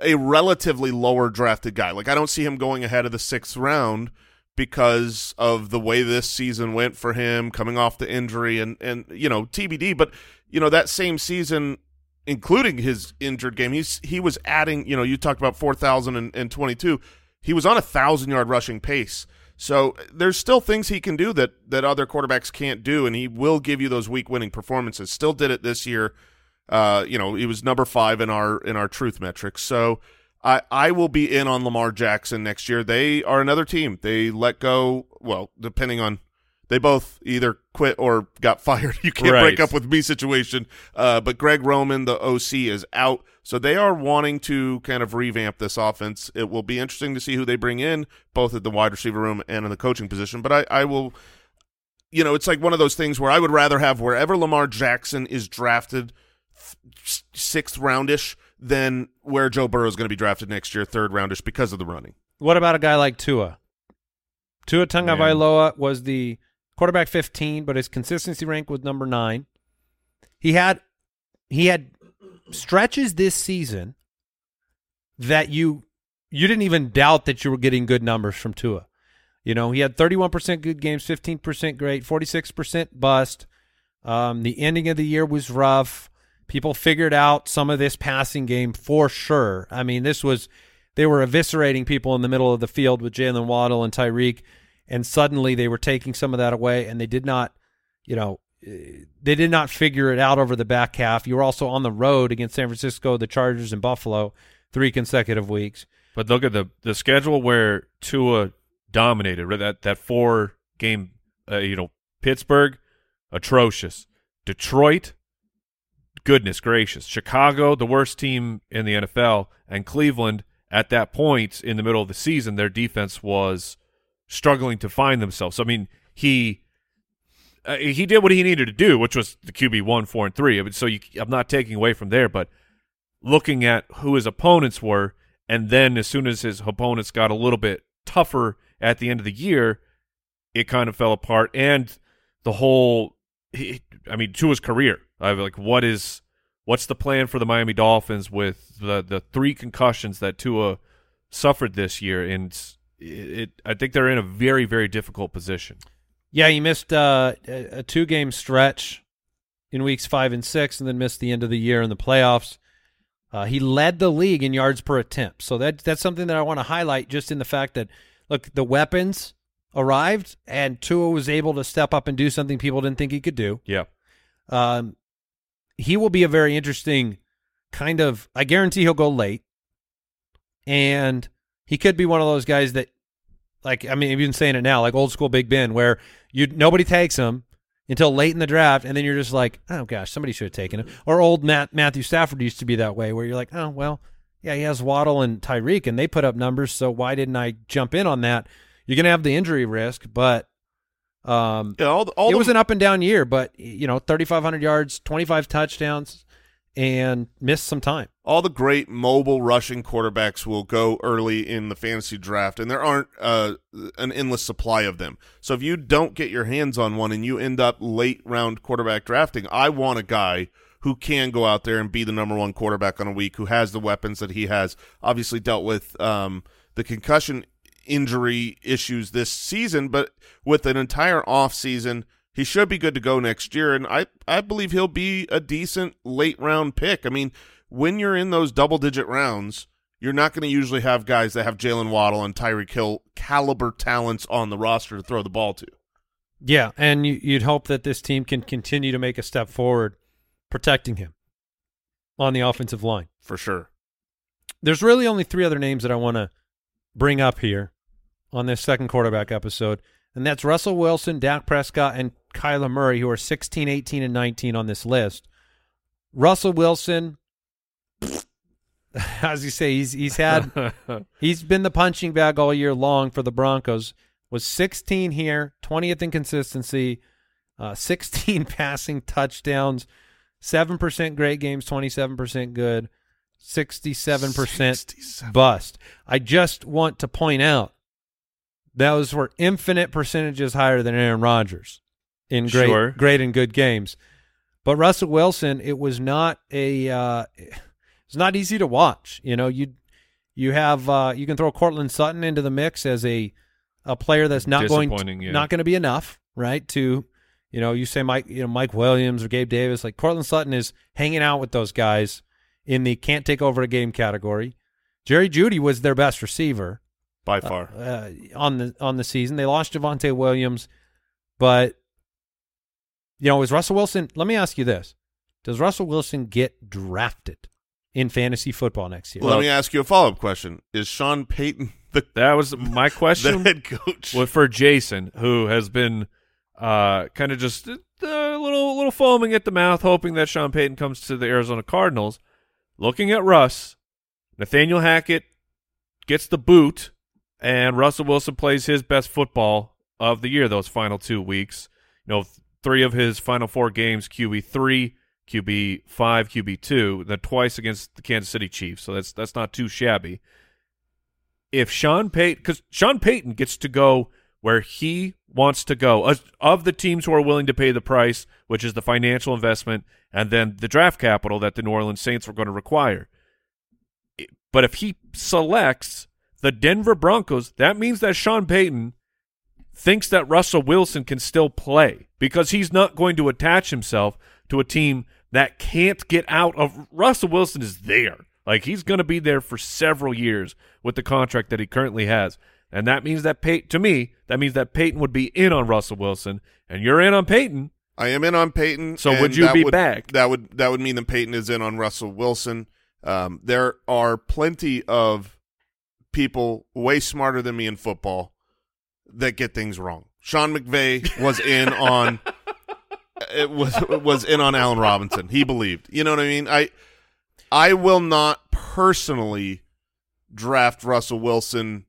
a relatively lower drafted guy. Like I don't see him going ahead of the sixth round because of the way this season went for him, coming off the injury and and you know TBD. But you know that same season. Including his injured game, he's he was adding. You know, you talked about four thousand and twenty two. He was on a thousand yard rushing pace. So there's still things he can do that that other quarterbacks can't do, and he will give you those week winning performances. Still did it this year. Uh, you know, he was number five in our in our truth metrics. So I I will be in on Lamar Jackson next year. They are another team. They let go. Well, depending on they both either quit or got fired. You can't Right. break up with me situation. Uh, but Greg Roman, the OC, is out. So they are wanting to kind of revamp this offense. It will be interesting to see who they bring in, both at the wide receiver room and in the coaching position. But I, I will, you know, it's like one of those things where I would rather have wherever Lamar Jackson is drafted, sixth roundish, than where Joe Burrow is going to be drafted next year, third roundish, because of the running. What about a guy like Tua? Tua Tagovailoa was the quarterback 15, but his consistency rank was number 9. He had he had stretches this season that you you didn't even doubt that you were getting good numbers from Tua. You know, he had 31% good games, 15% great, 46% bust. Um, the ending of the year was rough. People figured out some of this passing game for sure. I mean, this was they were eviscerating people in the middle of the field with Jaylen Waddle and Tyreek, and suddenly they were taking some of that away, and they did not, you know, eh, they did not figure it out over the back half. You were also on the road against San Francisco, the Chargers, and Buffalo, three consecutive weeks. But look at the the schedule where Tua dominated. right? That that four game, uh, you know, Pittsburgh, atrocious. Detroit, goodness gracious. Chicago, the worst team in the NFL, and Cleveland. At that point in the middle of the season, their defense was struggling to find themselves. So, I mean, he uh, he did what he needed to do, which was the QB one, four, and three. I mean, so you, I'm not taking away from there, but looking at who his opponents were, and then as soon as his opponents got a little bit tougher at the end of the year, it kind of fell apart. And the whole, he, I mean, to his career, I like, what is, what's the plan for the Miami Dolphins with the the three concussions that Tua suffered this year? And it, it I think they're in a very very difficult position. Yeah, he missed uh, a, a two game stretch in weeks five and six, and then missed the end of the year in the playoffs. Uh, he led the league in yards per attempt, so that that's something that I want to highlight. Just in the fact that look, the weapons arrived, and Tua was able to step up and do something people didn't think he could do. Yeah. Um, he will be a very interesting kind of. I guarantee he'll go late, and he could be one of those guys that, like, I mean, I've saying it now, like old school Big Ben, where you nobody takes him until late in the draft, and then you're just like, oh gosh, somebody should have taken him. Or old Matt Matthew Stafford used to be that way, where you're like, oh well, yeah, he has Waddle and Tyreek, and they put up numbers, so why didn't I jump in on that? You're gonna have the injury risk, but um, Yeah, all the, all it the, was an up and down year, but you know, 3,500 yards, 25 touchdowns, and missed some time. all the great mobile rushing quarterbacks will go early in the fantasy draft, and there aren't uh, an endless supply of them. So if you don't get your hands on one and you end up late round quarterback drafting, I want a guy who can go out there and be the number one quarterback on a week, who has the weapons that he has. Obviously, dealt with um, the concussion injury issues this season, but with an entire off season. He should be good to go next year, and I I believe he'll be a decent late round pick. I mean, when you're in those double digit rounds, you're not going to usually have guys that have Jaylen Waddle and Tyreek Hill caliber talents on the roster to throw the ball to. Yeah, and you, you'd hope that this team can continue to make a step forward protecting him on the offensive line. For sure. There's really only three other names that I want to bring up here on this second quarterback episode, and that's Russell Wilson, Dak Prescott, and Kyler Murray, who are 16, 18, and 19 on this list. Russell Wilson, as you say, he's he's had he's been the punching bag all year long for the Broncos. Was 16 here, 20th in consistency, uh, 16 passing touchdowns, seven percent great games, 27 percent good, 67 percent bust. I just want to point out those were infinite percentages higher than Aaron Rodgers in great, Sure. great and good games. But Russell Wilson, it was not a, uh, it's not easy to watch. You know, you you have uh, you can throw Courtland Sutton into the mix as a a player that's not going to, yeah. not going to be enough, right? To you know, you say Mike, you know, Mike Williams or Gabe Davis, like Courtland Sutton is hanging out with those guys in the can't take over a game category. Jerry Jeudy was their best receiver By far. uh, on the on the season. They lost Javonte Williams, but you know, is Russell Wilson? Let me ask you this: Does Russell Wilson get drafted in fantasy football next year? Let me ask you a follow up question: Is Sean Payton the That was my the question head coach? was for Jason, who has been uh, kind of just a little little foaming at the mouth, hoping that Sean Payton comes to the Arizona Cardinals. Looking at Russ, Nathaniel Hackett gets the boot, and Russell Wilson plays his best football of the year those final two weeks. You know, three of his final four games, QB three, QB five, QB two, then twice against the Kansas City Chiefs. So that's that's not too shabby if Sean Payton, because Sean Payton gets to go where he wants to go, of the teams who are willing to pay the price, which is the financial investment and then the draft capital that the New Orleans Saints were going to require. But if he selects the Denver Broncos, that means that Sean Payton thinks that Russell Wilson can still play because he's not going to attach himself to a team that can't get out of Russell Wilson is there. Like he's going to be there for several years with the contract that he currently has. And that means that Pey- to me, that means that Payton would be in on Russell Wilson and you're in on Payton. I am in on Payton. So would you be would- back? That would that would mean that Payton is in on Russell Wilson. Um, there are plenty of people way smarter than me in football that get things wrong. Sean McVay was in on it was was in on Allen Robinson. He believed. You know what I mean? I I will not personally draft Russell Wilson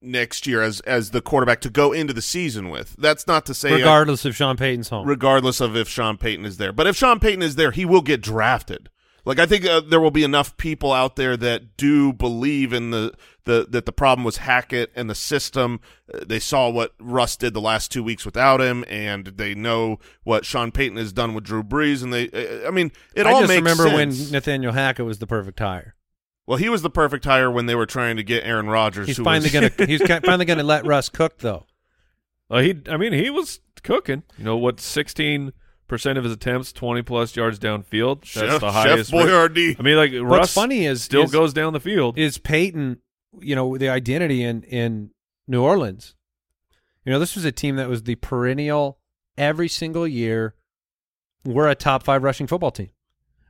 next year as as the quarterback to go into the season with. That's not to say I- regardless of Sean Payton's home. regardless of if Sean Payton is there. But if Sean Payton is there, he will get drafted. Like I think uh, there will be enough people out there that do believe in the, the that the problem was Hackett and the system. Uh, they saw what Russ did the last two weeks without him, and they know what Sean Payton has done with Drew Brees. And they, uh, I mean, it I all just makes remember sense. when Nathaniel Hackett was the perfect hire. well, he was the perfect hire when they were trying to get Aaron Rodgers. He's who finally was, gonna he's finally gonna let Russ cook though. Well, he, I mean, he was cooking. You know what? Sixteen percent of his attempts, twenty plus yards downfield. That's Chef, the highest. rate. Boyardee. I mean, like What's Russ funny is still is- goes down the field. is Payton, you know, the identity in in New Orleans. You know, this was a team that was the perennial every single year. We're a top five rushing football team.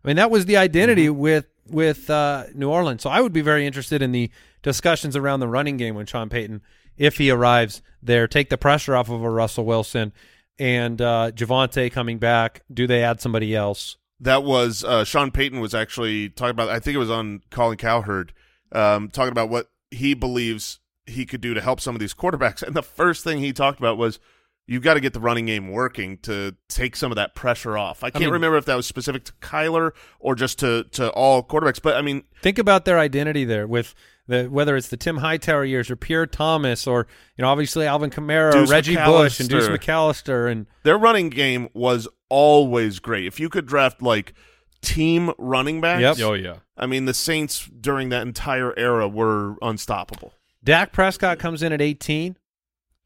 I mean, that was the identity with with uh, New Orleans. So I would be very interested in the discussions around the running game when Sean Payton, if he arrives there, take the pressure off of a Russell Wilson and uh, Javonte coming back. Do they add somebody else? That was uh, Sean Payton was actually talking about. I think it was on Colin Cowherd, um, talking about what he believes he could do to help some of these quarterbacks. And the first thing he talked about was you've got to get the running game working to take some of that pressure off. I can't mean- remember if that was specific to Kyler or just to to all quarterbacks, but I mean, Think about their identity there with the whether it's the Tim Hightower years or Pierre Thomas or you know obviously Alvin Kamara, Deuce or Reggie Bush, and Deuce McAllister. McAllister, and their running game was always great. If you could draft like team running backs, Yep. oh yeah. I mean, the Saints during that entire era were unstoppable. Dak Prescott comes in at 18.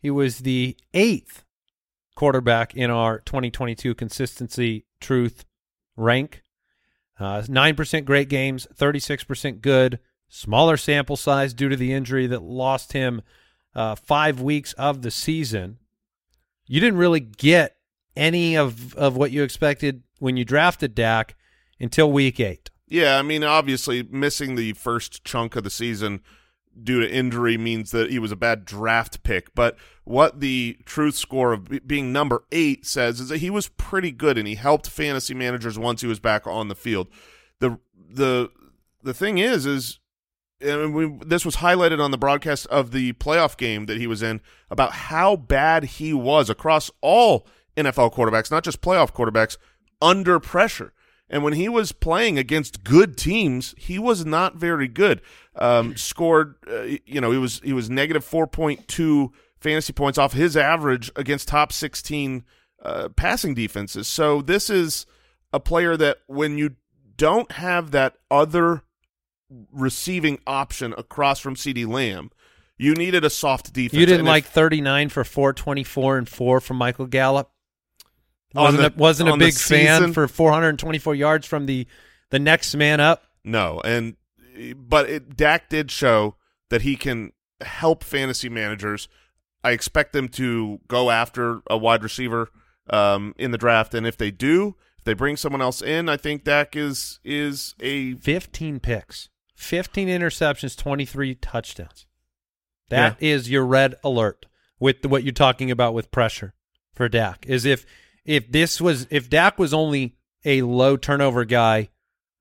He was the eighth quarterback in our 2022 consistency truth rank. Uh, 9% great games, 36% good, smaller sample size due to the injury that lost him uh, five weeks of the season. You didn't really get any of, of what you expected when you drafted Dak until week eight. Yeah, I mean, obviously, missing the first chunk of the season due to injury means that he was a bad draft pick. But what the truth score of being number eight says is that he was pretty good and he helped fantasy managers once he was back on the field. the the The thing is, is and we, this was highlighted on the broadcast of the playoff game that he was in about how bad he was across all NFL quarterbacks, not just playoff quarterbacks, under pressure. And when he was playing against good teams, he was not very good. Um, scored, uh, you know, he was he was negative four point two fantasy points off his average against top sixteen uh, passing defenses. So this is a player that when you don't have that other receiving option across from CeeDee Lamb, you needed a soft defense. You didn't And like if- 39 for 424 and 4 from Michael Gallup? Wasn't the- a, wasn't a big fan for 424 yards from the the next man up. No, and but it, Dak did show that he can help fantasy managers. I expect them to go after a wide receiver um, in the draft, and if they do, if they bring someone else in, I think Dak is is a 15 picks, 15 interceptions, 23 touchdowns. That is your red alert with what you're talking about with pressure for Dak. Is if if this was if Dak was only a low turnover guy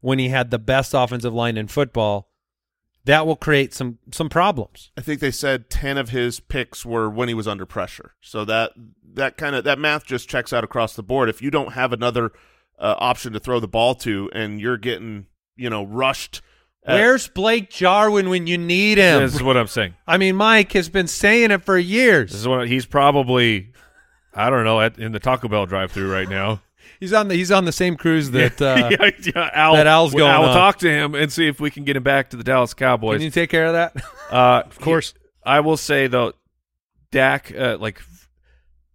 when he had the best offensive line in football, that will create some some problems. I think they said ten of his picks were when he was under pressure. So that that kind of that math just checks out across the board. If you don't have another uh, option to throw the ball to, and you're getting you know rushed, Where's Blake Jarwin when you need him? This is what I'm saying. I mean, Mike has been saying it for years. This is what he's probably, I don't know, at, in the Taco Bell drive-through right now. He's on the he's on the same cruise that uh, yeah, yeah, Al, that Al's going I'll talk to him and see if we can get him back to the Dallas Cowboys. Can you take care of that? Uh, of course. I will say though, Dak, uh, like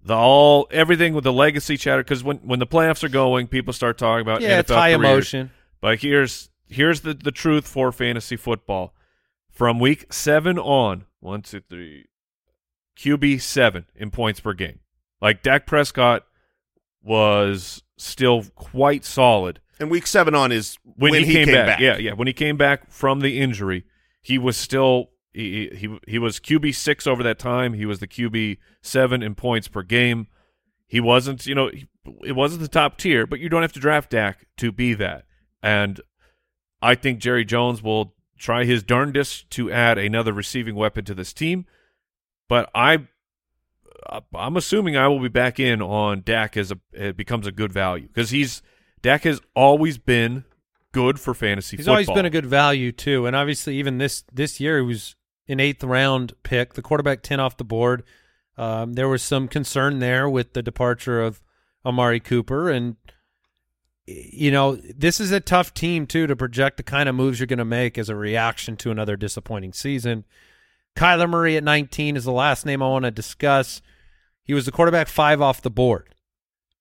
the all everything with the legacy chatter because when when the playoffs are going, people start talking about Yeah, NFL it's high careers. emotion. But here's here's the the truth for fantasy football from week seven on. One, two, three. QB seven in points per game. Like Dak Prescott was still quite solid and week seven on is when, when, he, came, back. back. Yeah, yeah. When he came back from the injury, he was still he he he was QB six over that time. He was the QB seven in points per game. He wasn't, you know, he, it wasn't the top tier, but you don't have to draft Dak to be that. And I think Jerry Jones will try his darndest to add another receiving weapon to this team. But I, I'm assuming I will be back in on Dak as a it becomes a good value because he's Dak has always been good for fantasy He's football. always been a good value too, and obviously even this this year he was an eighth round pick, the quarterback ten off the board. Um, there was some concern there with the departure of Amari Cooper, and you know this is a tough team too to project the kind of moves you're going to make as a reaction to another disappointing season. Kyler Murray at 19 is the last name I want to discuss. He was the quarterback five off the board,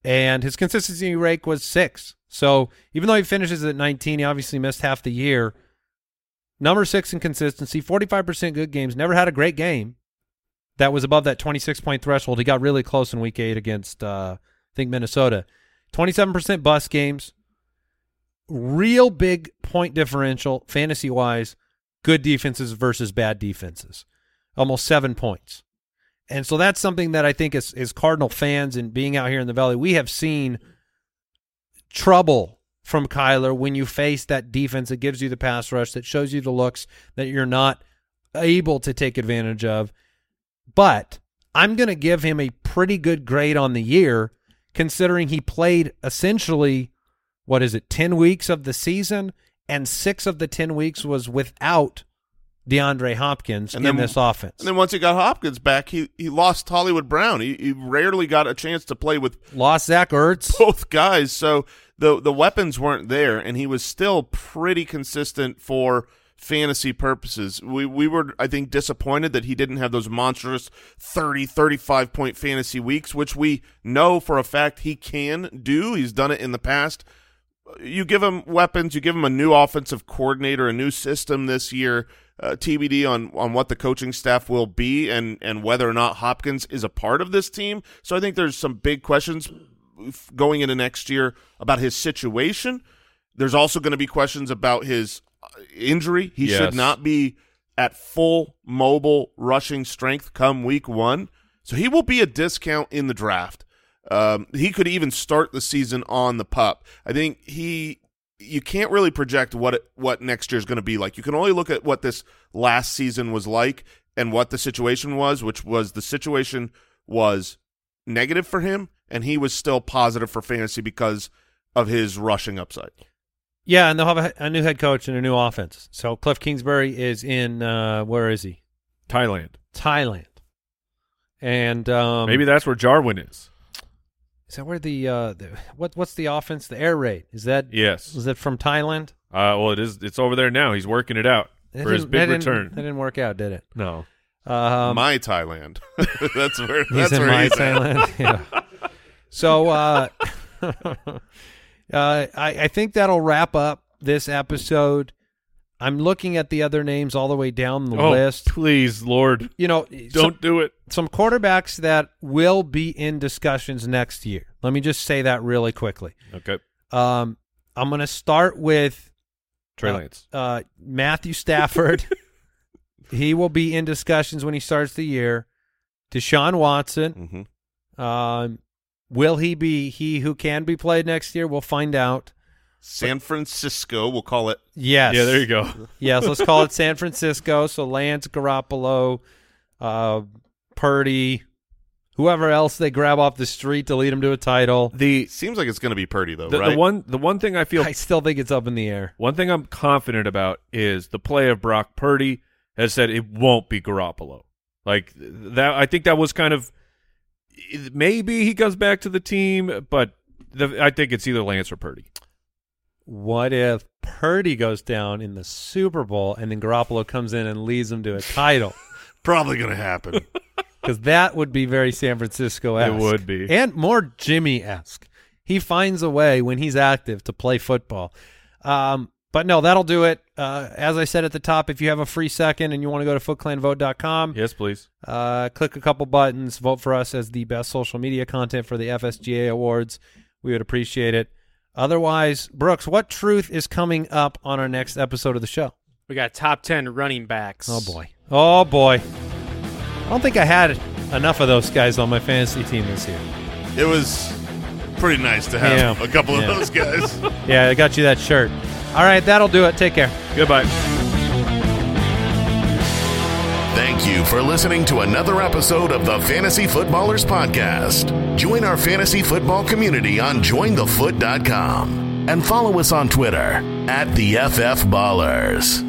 and his consistency rate was six. So even though he finishes at 19, he obviously missed half the year. Number six in consistency, 45% good games. Never had a great game that was above that 26 point threshold. He got really close in week eight against, uh, I think, Minnesota. 27% bus games. Real big point differential, fantasy wise, good defenses versus bad defenses. Almost seven points. And so that's something that I think as, as Cardinal fans and being out here in the Valley, we have seen trouble from Kyler when you face that defense that gives you the pass rush, that shows you the looks that you're not able to take advantage of. But I'm going to give him a pretty good grade on the year, considering he played essentially, what is it, 10 weeks of the season, and six of the 10 weeks was without DeAndre Hopkins And in then- this offense. And then once he got Hopkins back, he, he lost Hollywood Brown. He, he rarely got a chance to play with Lost Zach Ertz. both guys, so the the weapons weren't there, and he was still pretty consistent for fantasy purposes. We we were I think disappointed that he didn't have those monstrous 30 35 point fantasy weeks which we know for a fact he can do. He's done it in the past. You give him weapons, you give him a new offensive coordinator, a new system this year. Uh, TBD on on what the coaching staff will be and and whether or not Hopkins is a part of this team. So I think there's some big questions going into next year about his situation. There's also going to be questions about his injury. He Yes. should not be at full mobile rushing strength come week one. So he will be a discount in the draft. Um, he could even start the season on the pup. I think he you can't really project what it, what next year's going to be like. You can only look at what this last season was like and what the situation was, which was the situation was negative for him, and he was still positive for fantasy because of his rushing upside. Yeah, and they'll have a, a new head coach and a new offense. So Cliff Kingsbury is in uh, where is he? Thailand. Thailand. And um, Maybe that's where Jarwin is. is that where the, uh, the what what's the offense? The air raid is that? Yes. is that from Thailand? Uh, well, it is. It's over there now. He's working it out That for his big that didn't- return. That didn't work out, did it? no. Um, my Thailand. that's where he's that's in where my he's at. Thailand. yeah. So uh, uh, I, I think that'll wrap up this episode. I'm looking at the other names all the way down the Oh, list. please, Lord, You know, don't some, do it. some quarterbacks that will be in discussions next year. Let me just say that really quickly. Okay. Um, I'm going to start with Trey uh, Lance. uh, Matthew Stafford. he will be in discussions when he starts the year. Deshaun Watson. Mhm. Um, will he be he who can be played next year? We'll find out. San Francisco, we'll call it. Yes. Yeah, there you go. Yes, let's call it San Francisco. So Lance Garoppolo, uh, Purdy, whoever else they grab off the street to lead him to a title. The Seems like it's going to be Purdy though, the, right? the one the one thing I feel I still think it's up in the air. one thing I'm confident about is the play of Brock Purdy has said it won't be Garoppolo. Like that, I think that was kind of maybe he comes back to the team, but the, I think it's either Lance or Purdy. What if Purdy goes down in the Super Bowl and then Garoppolo comes in and leads them to a title? Probably going to happen. Because that would be very San Francisco esque. It would be. And more Jimmy esque. He finds a way when he's active to play football. Um, but no, that'll do it. Uh, as I said at the top, if you have a free second and you want to go to footclanvote.com, Yes, please. uh, click a couple buttons, vote for us as the best social media content for the FSGA Awards. We would appreciate it. Otherwise, Brooks, what truth is coming up on our next episode of the show? We got top 10 running backs. Oh, boy. Oh, boy. I don't think I had enough of those guys on my fantasy team this year. it was pretty nice to have Yeah. a couple Yeah. of those guys. Yeah, I got you that shirt. All right, that'll do it. Take care. Goodbye. Thank you for listening to another episode of the Fantasy Footballers Podcast. Join our fantasy football community on jointhefoot.com and follow us on Twitter at the FF Ballers.